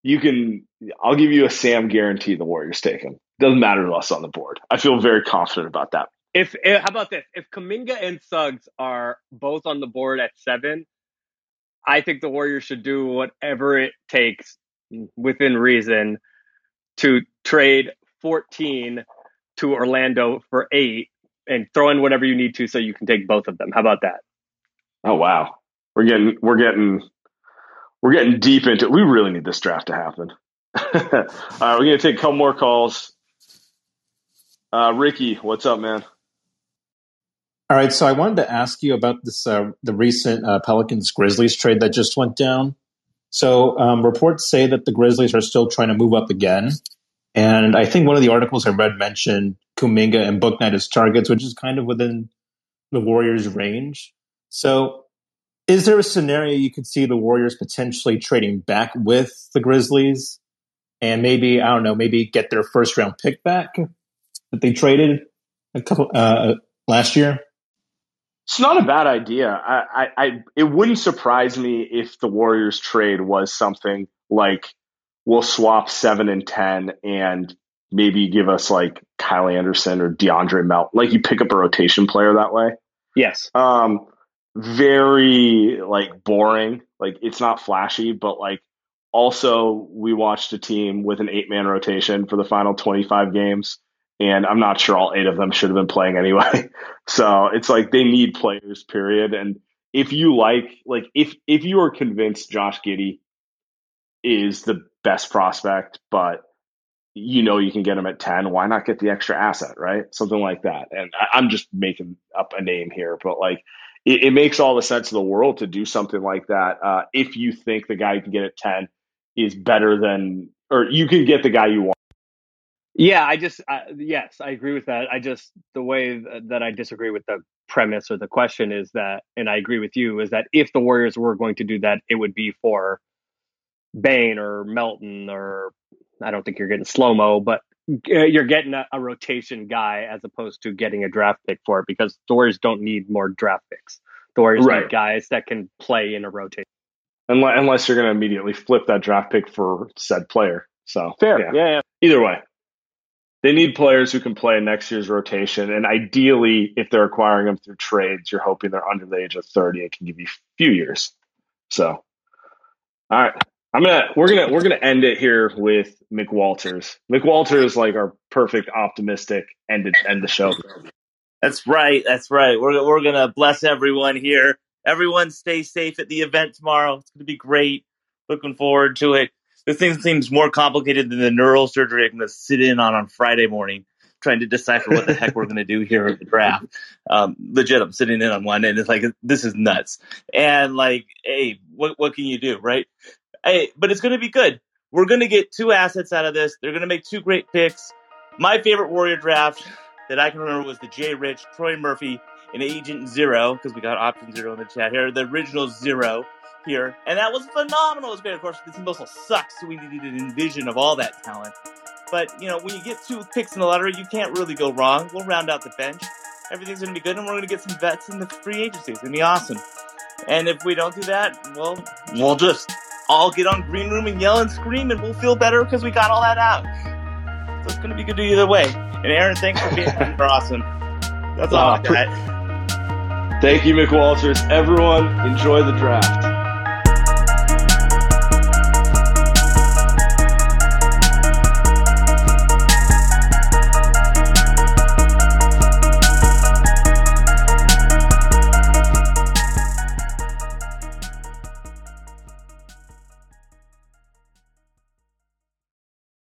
you can. I'll give you a Sam guarantee. The Warriors take him. Doesn't matter to us on the board. I feel very confident about that. If, eh, how about this? If Kuminga and Suggs are both on the board at seven, I think the Warriors should do whatever it takes within reason to trade 14 to Orlando for eight and throw in whatever you need to so you can take both of them. How about that? Oh wow, we're getting we're getting we're getting deep into. it. We really need this draft to happen. All right, we're gonna take a couple more calls. Uh, Ricky, what's up, man? All right, so I wanted to ask you about this uh, the recent uh, Pelicans Grizzlies trade that just went down. So um, reports say that the Grizzlies are still trying to move up again, and I think one of the articles I read mentioned Kuminga and Bouknight as targets, which is kind of within the Warriors' range. So, is there a scenario you could see the Warriors potentially trading back with the Grizzlies, and maybe I don't know, maybe get their first round pick back that they traded a couple uh, last year? It's not a bad idea. I, I, I, it wouldn't surprise me if the Warriors trade was something like we'll swap seven and ten, and maybe give us like Kyle Anderson or DeAndre Melt. Like you pick up a rotation player that way. Yes. Um, very like boring. Like it's not flashy, but like also we watched a team with an eight man rotation for the final twenty five games, and I'm not sure all eight of them should have been playing anyway. so it's like they need players. Period. And if you like, like if if you are convinced Josh Giddey is the best prospect, but you know you can get him at 10 why not get the extra asset right something like that and I, i'm just making up a name here but like it, it makes all the sense in the world to do something like that uh, if you think the guy you can get at 10 is better than or you can get the guy you want Yeah, I just I, yes, I agree with that. I just the way th- that I disagree with the premise or the question is that, and I agree with you, is that if the Warriors were going to do that, it would be for Bane or Melton or I don't think you're getting slow mo, but uh, you're getting a, a rotation guy as opposed to getting a draft pick for it because the Warriors don't need more draft picks. The Warriors Right. need guys that can play in a rotation. unless, unless you're going to immediately flip that draft pick for said player so Fair, yeah. yeah, yeah. either way they need players who can play in next year's rotation and ideally if they're acquiring them through trades you're hoping they're under the age of 30 and can give you a few years so all right i'm gonna we're gonna we're gonna end it here with mcwalters mcwalters is like our perfect optimistic end it end the show That's right. That's right. We're we're gonna bless everyone here. Everyone, stay safe at the event tomorrow. It's gonna be great. Looking forward to it. This thing seems more complicated than the neural surgery I'm gonna sit in on on Friday morning, trying to decipher what the heck we're gonna do here at the draft. Um, legit, I'm sitting in on one, and it's like this is nuts. And like, hey, what what can you do, right? Hey, but it's gonna be good. We're gonna get two assets out of this. They're gonna make two great picks. My favorite Warrior draft that I can remember was the Jay Rich, Troy Murphy, and Agent Zero, because we got option zero in the chat here, the original Zero here. And that was phenomenal. It was great. Of course, the team also sucks, so we needed an envision of all that talent. But, you know, when you get two picks in the lottery, you can't really go wrong. We'll round out the bench. Everything's going to be good, and we're going to get some vets in the free agency. It's going to be awesome. And if we don't do that, well, we'll just all get on green room and yell and scream, and we'll feel better because we got all that out. So it's going to be good either way. And Aaron, thanks for being here. Awesome. That's all Uh, I got. Thank you, McWalters. Everyone, enjoy the draft.